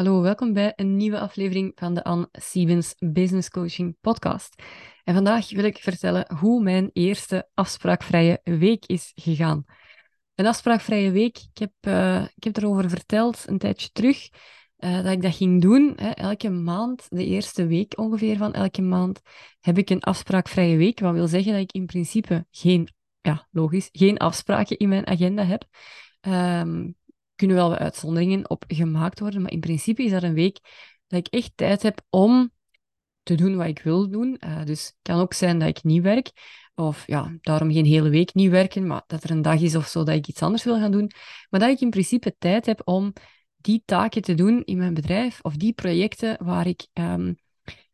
Hallo, welkom bij een nieuwe aflevering van de Anne Siebens Business Coaching Podcast. En vandaag wil ik vertellen hoe mijn eerste afspraakvrije week is gegaan. Een afspraakvrije week, ik heb, uh, ik heb erover verteld een tijdje terug uh, dat ik dat ging doen. Hè. Elke maand, de eerste week ongeveer van elke maand, heb ik een afspraakvrije week. Wat wil zeggen dat ik in principe geen, ja, logisch, geen afspraken in mijn agenda heb. Um, kunnen wel wat uitzonderingen op gemaakt worden, maar in principe is dat een week dat ik echt tijd heb om te doen wat ik wil doen. Uh, dus het kan ook zijn dat ik niet werk, of ja, daarom geen hele week niet werken, maar dat er een dag is of zo dat ik iets anders wil gaan doen. Maar dat ik in principe tijd heb om die taken te doen in mijn bedrijf, of die projecten waar ik um,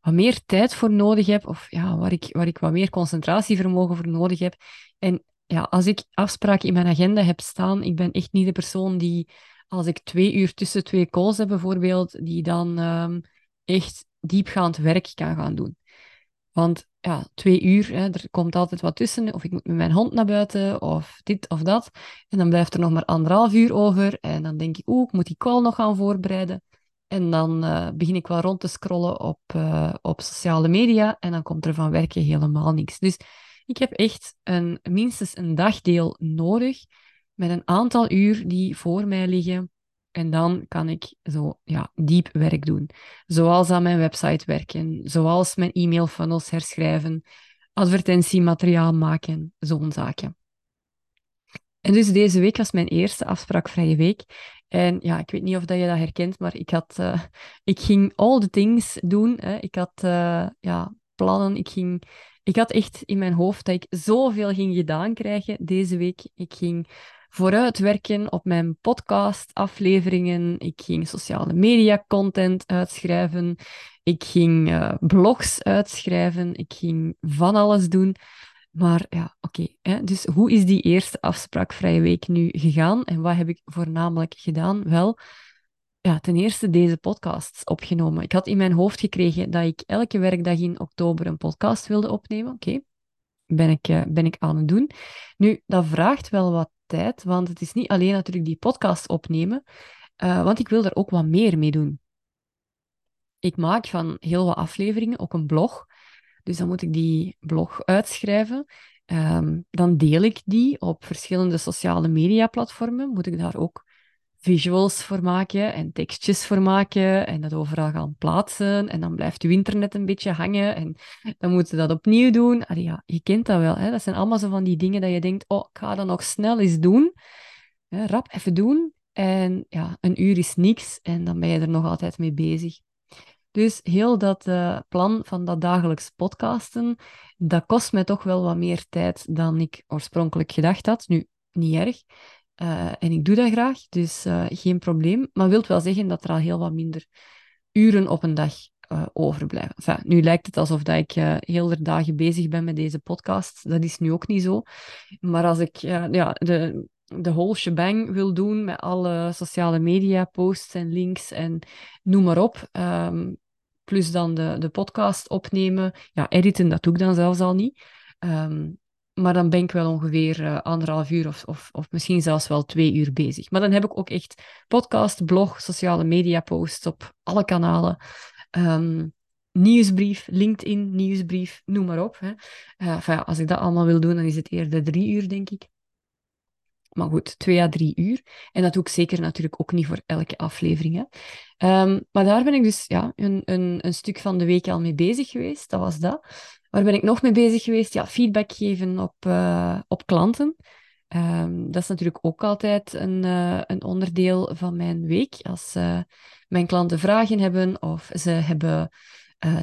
wat meer tijd voor nodig heb, of ja, waar, ik, waar ik wat meer concentratievermogen voor nodig heb. En ja, als ik afspraken in mijn agenda heb staan, ik ben echt niet de persoon die, als ik twee uur tussen twee calls heb bijvoorbeeld, die dan um, echt diepgaand werk kan gaan doen. Want ja, twee uur, hè, er komt altijd wat tussen. Of ik moet met mijn hond naar buiten, of dit of dat. En dan blijft er nog maar anderhalf uur over. En dan denk ik, oeh, ik moet die call nog gaan voorbereiden. En dan uh, begin ik wel rond te scrollen op, uh, op sociale media. En dan komt er van werken helemaal niks. Dus ik heb echt een, minstens een dagdeel nodig met een aantal uur die voor mij liggen. En dan kan ik zo ja, diep werk doen. Zoals aan mijn website werken, zoals mijn e-mail funnels herschrijven, advertentiemateriaal maken, zo'n zaken. En dus deze week was mijn eerste afspraakvrije week. En ja, ik weet niet of dat je dat herkent, maar ik, had, uh, ik ging all the things doen. Hè. Ik had uh, ja, plannen, ik ging ik had echt in mijn hoofd dat ik zoveel ging gedaan krijgen deze week. Ik ging vooruitwerken op mijn podcast-afleveringen. Ik ging sociale media-content uitschrijven. Ik ging uh, blogs uitschrijven. Ik ging van alles doen. Maar ja, oké. Dus hoe is die eerste afspraakvrije week nu gegaan? En wat heb ik voornamelijk gedaan? Wel, ja, ten eerste deze podcasts opgenomen. Ik had in mijn hoofd gekregen dat ik elke werkdag in oktober een podcast wilde opnemen. Oké, ben, ik, uh, ben ik aan het doen. Nu, dat vraagt wel wat tijd, want het is niet alleen natuurlijk die podcast opnemen, uh, want ik wil er ook wat meer mee doen. Ik maak van heel wat afleveringen ook een blog. Dus dan moet ik die blog uitschrijven. Um, dan deel ik die op verschillende sociale media platformen. Moet ik daar ook visuals voor maken en tekstjes voor maken en dat overal gaan plaatsen. En dan blijft uw internet een beetje hangen en dan moeten we dat opnieuw doen. Allee, ja, je kent dat wel. Hè? Dat zijn allemaal zo van die dingen dat je denkt, oh, ik ga dat nog snel eens doen. rap even doen. En ja, een uur is niks en dan ben je er nog altijd mee bezig. Dus heel dat uh, plan van dat dagelijks podcasten, dat kost mij toch wel wat meer tijd dan ik oorspronkelijk gedacht had. Nu, niet erg. Uh, en ik doe dat graag, dus uh, geen probleem. Maar wilt wel zeggen dat er al heel wat minder uren op een dag uh, overblijven. Nu lijkt het alsof dat ik heel de dagen bezig ben met deze podcast. Dat is nu ook niet zo. Maar als ik ja, de, de whole shebang wil doen met alle sociale media, posts en links en noem maar op. Um, plus dan de, de podcast opnemen. Ja, editen, dat doe ik dan zelfs al niet. Um, maar dan ben ik wel ongeveer uh, anderhalf uur of, of, of misschien zelfs wel twee uur bezig. Maar dan heb ik ook echt podcast, blog, sociale media posts op alle kanalen. Um, nieuwsbrief, LinkedIn, nieuwsbrief, noem maar op. Hè. Ja, als ik dat allemaal wil doen, dan is het eerder drie uur, denk ik. Maar goed, twee à drie uur. En dat doe ik zeker natuurlijk ook niet voor elke aflevering. Hè. Um, maar daar ben ik dus ja, een, een, een stuk van de week al mee bezig geweest. Dat was dat. Waar ben ik nog mee bezig geweest? Ja, feedback geven op, uh, op klanten. Um, dat is natuurlijk ook altijd een, uh, een onderdeel van mijn week. Als uh, mijn klanten vragen hebben of ze hebben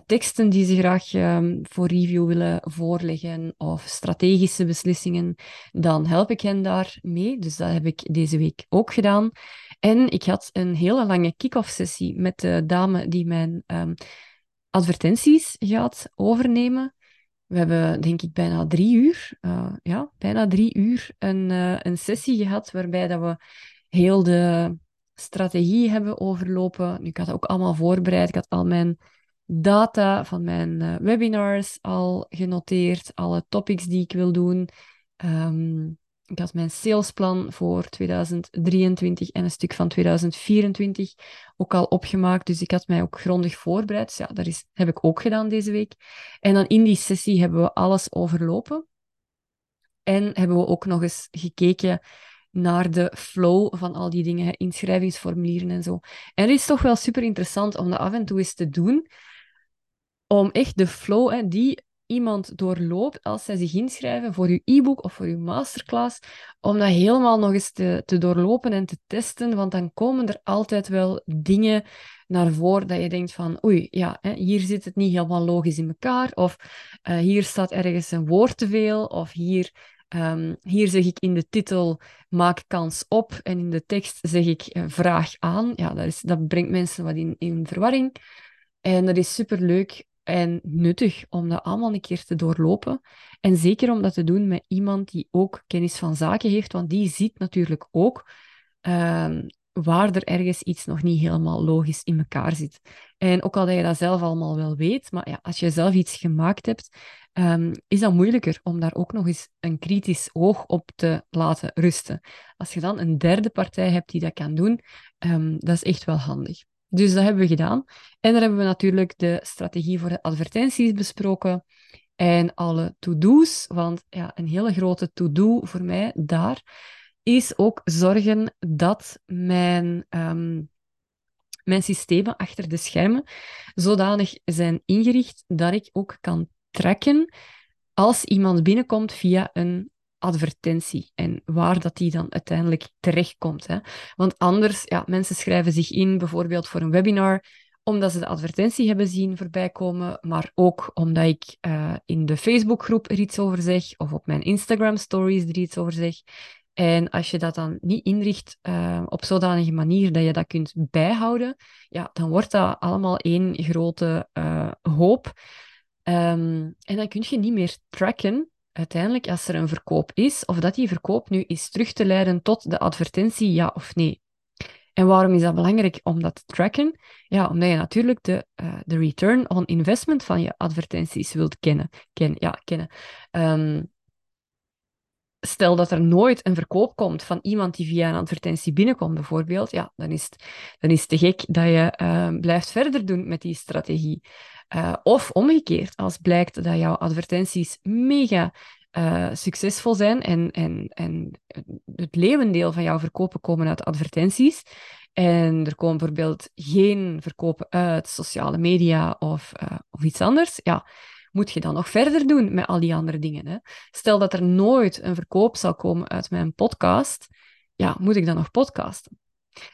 teksten die ze graag um, voor review willen voorleggen of strategische beslissingen, dan help ik hen daar mee. Dus dat heb ik deze week ook gedaan. En ik had een hele lange kick-off sessie met de dame die mijn um, advertenties gaat overnemen. We hebben, denk ik, bijna drie uur, uh, ja, bijna drie uur een, uh, een sessie gehad waarbij dat we heel de strategie hebben overlopen. Nu, ik had ook allemaal voorbereid. Ik had al mijn data van mijn uh, webinars al genoteerd, alle topics die ik wil doen. Um, ik had mijn salesplan voor 2023 en een stuk van 2024 ook al opgemaakt. Dus ik had mij ook grondig voorbereid. Dus ja, dat is, heb ik ook gedaan deze week. En dan in die sessie hebben we alles overlopen. En hebben we ook nog eens gekeken naar de flow van al die dingen, inschrijvingsformulieren en zo. En het is toch wel super interessant om dat af en toe eens te doen. Om echt de flow, die iemand doorloopt als zij zich inschrijven voor uw e-book of voor uw masterclass, om dat helemaal nog eens te, te doorlopen en te testen, want dan komen er altijd wel dingen naar voren dat je denkt van, oei, ja, hè, hier zit het niet helemaal logisch in elkaar, of uh, hier staat ergens een woord te veel, of hier, um, hier zeg ik in de titel, maak kans op, en in de tekst zeg ik, uh, vraag aan. Ja, dat, is, dat brengt mensen wat in, in verwarring. En dat is super leuk en nuttig om dat allemaal een keer te doorlopen. En zeker om dat te doen met iemand die ook kennis van zaken heeft, want die ziet natuurlijk ook uh, waar er ergens iets nog niet helemaal logisch in elkaar zit. En ook al dat je dat zelf allemaal wel weet, maar ja, als je zelf iets gemaakt hebt, um, is dat moeilijker om daar ook nog eens een kritisch oog op te laten rusten. Als je dan een derde partij hebt die dat kan doen, um, dat is echt wel handig. Dus dat hebben we gedaan. En dan hebben we natuurlijk de strategie voor de advertenties besproken en alle to-do's. Want ja, een hele grote to-do voor mij daar is ook zorgen dat mijn, um, mijn systemen achter de schermen zodanig zijn ingericht dat ik ook kan tracken als iemand binnenkomt via een advertentie en waar dat die dan uiteindelijk terechtkomt. Hè. Want anders, ja, mensen schrijven zich in bijvoorbeeld voor een webinar omdat ze de advertentie hebben zien voorbij komen, maar ook omdat ik uh, in de Facebookgroep er iets over zeg of op mijn Instagram stories er iets over zeg. En als je dat dan niet inricht uh, op zodanige manier dat je dat kunt bijhouden, ja, dan wordt dat allemaal één grote uh, hoop. Um, en dan kun je niet meer tracken uiteindelijk, als er een verkoop is, of dat die verkoop nu is terug te leiden tot de advertentie, ja of nee. En waarom is dat belangrijk om dat te tracken? Ja, omdat je natuurlijk de, uh, de return on investment van je advertenties wilt kennen. Ken, ja, kennen. Um, stel dat er nooit een verkoop komt van iemand die via een advertentie binnenkomt, bijvoorbeeld, ja, dan is het, dan is te gek dat je uh, blijft verder doen met die strategie. Uh, of omgekeerd, als blijkt dat jouw advertenties mega uh, succesvol zijn en, en, en het leeuwendeel van jouw verkopen komen uit advertenties en er komen bijvoorbeeld geen verkopen uit sociale media of, uh, of iets anders, ja, moet je dan nog verder doen met al die andere dingen? Hè? Stel dat er nooit een verkoop zal komen uit mijn podcast, ja, moet ik dan nog podcasten?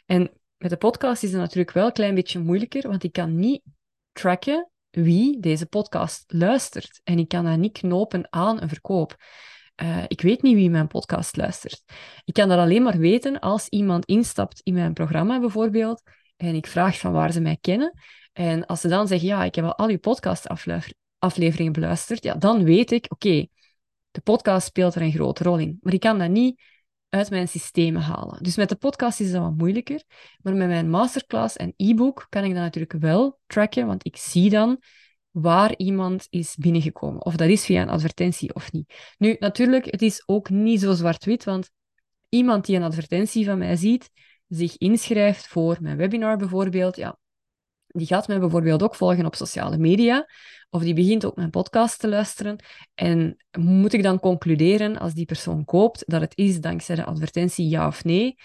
En met de podcast is het natuurlijk wel een klein beetje moeilijker, want ik kan niet tracken wie deze podcast luistert. En ik kan dat niet knopen aan een verkoop. Uh, ik weet niet wie mijn podcast luistert. Ik kan dat alleen maar weten als iemand instapt in mijn programma bijvoorbeeld en ik vraag van waar ze mij kennen. En als ze dan zeggen, ja, ik heb al al uw podcastafleveringen beluisterd, ja, dan weet ik, oké, de podcast speelt er een grote rol in. Maar ik kan dat niet uit mijn systemen halen. Dus met de podcast is dat wat moeilijker. Maar met mijn masterclass en e-book kan ik dat natuurlijk wel tracken, want ik zie dan waar iemand is binnengekomen. Of dat is via een advertentie of niet. Nu, natuurlijk, het is ook niet zo zwart-wit, want iemand die een advertentie van mij ziet, zich inschrijft voor mijn webinar bijvoorbeeld, ja, die gaat mij bijvoorbeeld ook volgen op sociale media, of die begint ook mijn podcast te luisteren. En moet ik dan concluderen, als die persoon koopt, dat het is dankzij de advertentie ja of nee?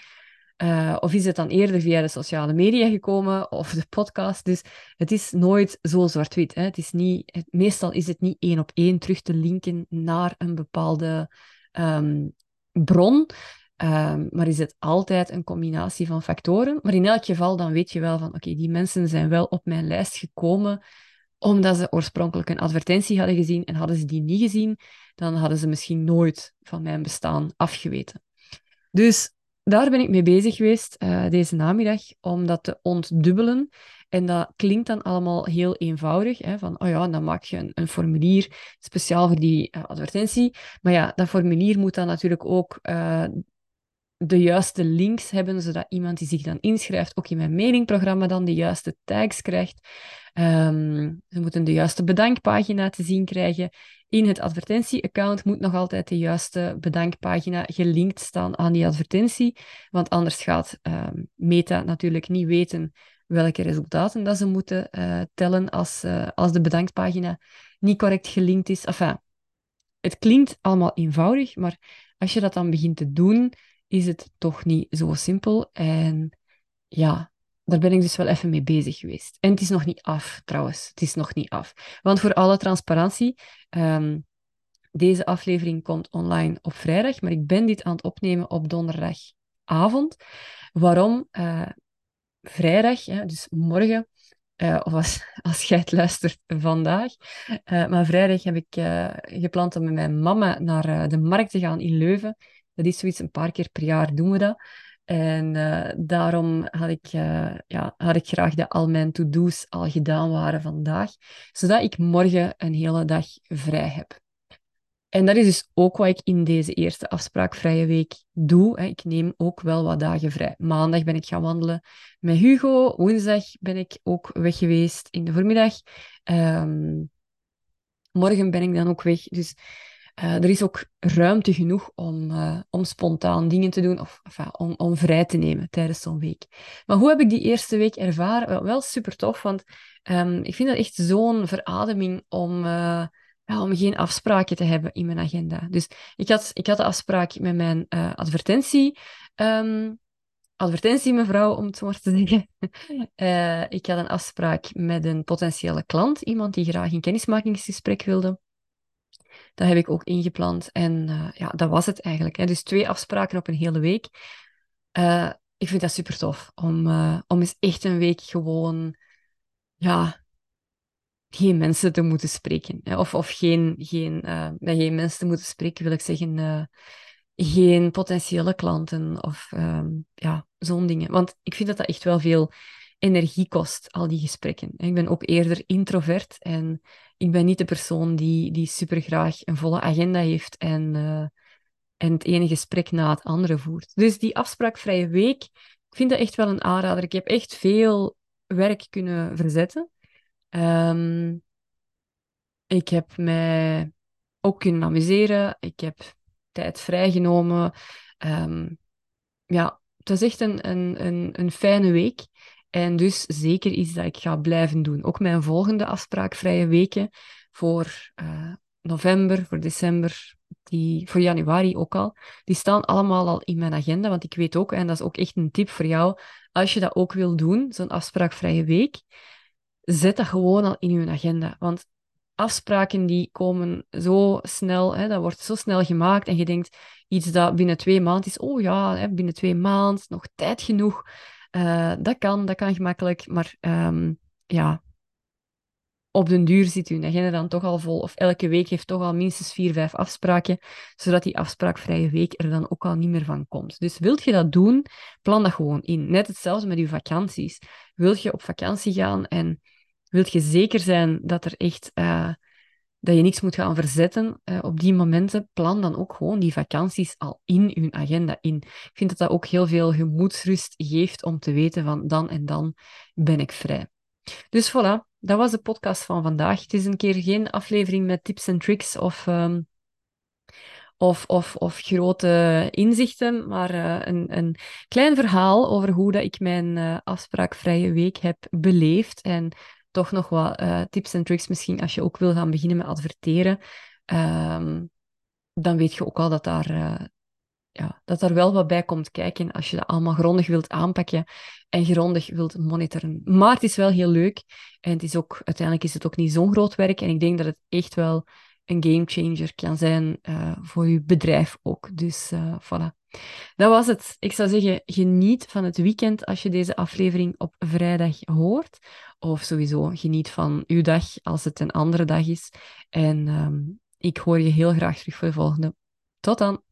Uh, of is het dan eerder via de sociale media gekomen of de podcast? Dus het is nooit zo zwart-wit. Het is niet, het, meestal is het niet één op één terug te linken naar een bepaalde um, bron. Um, maar is het altijd een combinatie van factoren. Maar in elk geval, dan weet je wel van, oké, die mensen zijn wel op mijn lijst gekomen omdat ze oorspronkelijk een advertentie hadden gezien en hadden ze die niet gezien, dan hadden ze misschien nooit van mijn bestaan afgeweten. Dus daar ben ik mee bezig geweest uh, deze namiddag, om dat te ontdubbelen. En dat klinkt dan allemaal heel eenvoudig. Hè, van, oh ja, dan maak je een, formulier speciaal voor die uh, advertentie. Maar ja, dat formulier moet dan natuurlijk ook uh, de juiste links hebben, zodat iemand die zich dan inschrijft ook in mijn mailingprogramma dan de juiste tags krijgt. Ehm, ze moeten de juiste bedankpagina te zien krijgen. In het advertentieaccount moet nog altijd de juiste bedankpagina gelinkt staan aan die advertentie, want anders gaat ehm, Meta natuurlijk niet weten welke resultaten dat ze moeten uh, tellen als, uh, als de bedankpagina niet correct gelinkt is. Enfin, het klinkt allemaal eenvoudig, maar als je dat dan begint te doen, is het toch niet zo simpel. En ja, daar ben ik dus wel even mee bezig geweest. En het is nog niet af, trouwens. Het is nog niet af. Want voor alle transparantie, um, deze aflevering komt online op vrijdag, maar ik ben dit aan het opnemen op donderdagavond. Waarom? Uh, vrijdag, dus morgen, uh, of als, als jij het luistert vandaag. Uh, maar vrijdag heb ik gepland om met mijn mama naar de markt te gaan in Leuven. Dat is zoiets, een paar keer per jaar doen we dat. En daarom had ik, ja, had ik graag dat al mijn to-do's al gedaan waren vandaag, zodat ik morgen een hele dag vrij heb. En dat is dus ook wat ik in deze eerste afspraakvrije week doe. Ik neem ook wel wat dagen vrij. Maandag ben ik gaan wandelen met Hugo. Woensdag ben ik ook weg geweest in de voormiddag. Um, morgen ben ik dan ook weg. Dus uh, er is ook ruimte genoeg om, uh, om spontaan dingen te doen of enfin, om, om vrij te nemen tijdens zo'n week. Maar hoe heb ik die eerste week ervaren? Wel, wel super tof, want um, ik vind dat echt zo'n verademing om... Uh, om geen afspraken te hebben in mijn agenda. Dus ik had, ik had de afspraak met mijn advertentie. Um, advertentie, mevrouw, om het zo maar te zeggen. Uh, ik had een afspraak met een potentiële klant, iemand die graag een kennismakingsgesprek wilde. Dat heb ik ook ingepland. En uh, ja, dat was het eigenlijk. Hè. Dus twee afspraken op een hele week. ik vind dat super tof om, om eens echt een week gewoon ja, geen mensen te moeten spreken. Of, of geen, geen, met geen mensen te moeten spreken, wil ik zeggen, geen potentiële klanten of um, ja, zo'n dingen. Want ik vind dat dat echt wel veel energie kost, al die gesprekken. Ik ben ook eerder introvert en ik ben niet de persoon die, die super graag een volle agenda heeft en, uh, en het ene gesprek na het andere voert. Dus die afspraakvrije week, ik vind dat echt wel een aanrader. Ik heb echt veel werk kunnen verzetten. Um, ik heb mij ook kunnen amuseren. Ik heb tijd vrijgenomen. Um, ja, het was echt een, een, een fijne week. En dus zeker iets dat ik ga blijven doen. Ook mijn volgende afspraakvrije weken voor uh, november, voor december, die, voor januari ook al. Die staan allemaal al in mijn agenda, want ik weet ook, en dat is ook echt een tip voor jou, als je dat ook wil doen, zo'n afspraakvrije week, zet dat gewoon al in je agenda. Want afspraken die komen zo snel, hè, dat wordt zo snel gemaakt en je denkt iets dat binnen twee maanden is, oh ja, hè, binnen twee maanden, nog tijd genoeg. Uh, dat kan, dat kan gemakkelijk, maar um, ja, op den duur zit uw agenda dan toch al vol, of elke week heeft toch al minstens vier, vijf afspraken, zodat die afspraakvrije week er dan ook al niet meer van komt. Dus wilt je dat doen, plan dat gewoon in. Net hetzelfde met je vakanties. Wilt je op vakantie gaan en wilt je zeker zijn dat er echt uh, dat je niks moet gaan verzetten uh, op die momenten, plan dan ook gewoon die vakanties al in je agenda in. Ik vind dat dat ook heel veel gemoedsrust geeft om te weten van dan en dan ben ik vrij. Dus voilà, dat was de podcast van vandaag. Het is een keer geen aflevering met tips en tricks of, um, of, of, of grote inzichten, maar uh, een, een klein verhaal over hoe dat ik mijn uh, afspraakvrije week heb beleefd en toch nog wat uh, tips en tricks misschien als je ook wil gaan beginnen met adverteren. Um, dan weet je ook al dat daar, uh, ja, dat daar wel wat bij komt kijken als je dat allemaal grondig wilt aanpakken en grondig wilt monitoren. Maar het is wel heel leuk en het is ook, uiteindelijk is het ook niet zo'n groot werk en ik denk dat het echt wel een gamechanger kan zijn uh, voor je bedrijf ook. Dus voilà. Dat was het. Ik zou zeggen, geniet van het weekend als je deze aflevering op vrijdag hoort. Of sowieso geniet van uw dag als het een andere dag is. En um, ik hoor je heel graag terug voor de volgende. Tot dan!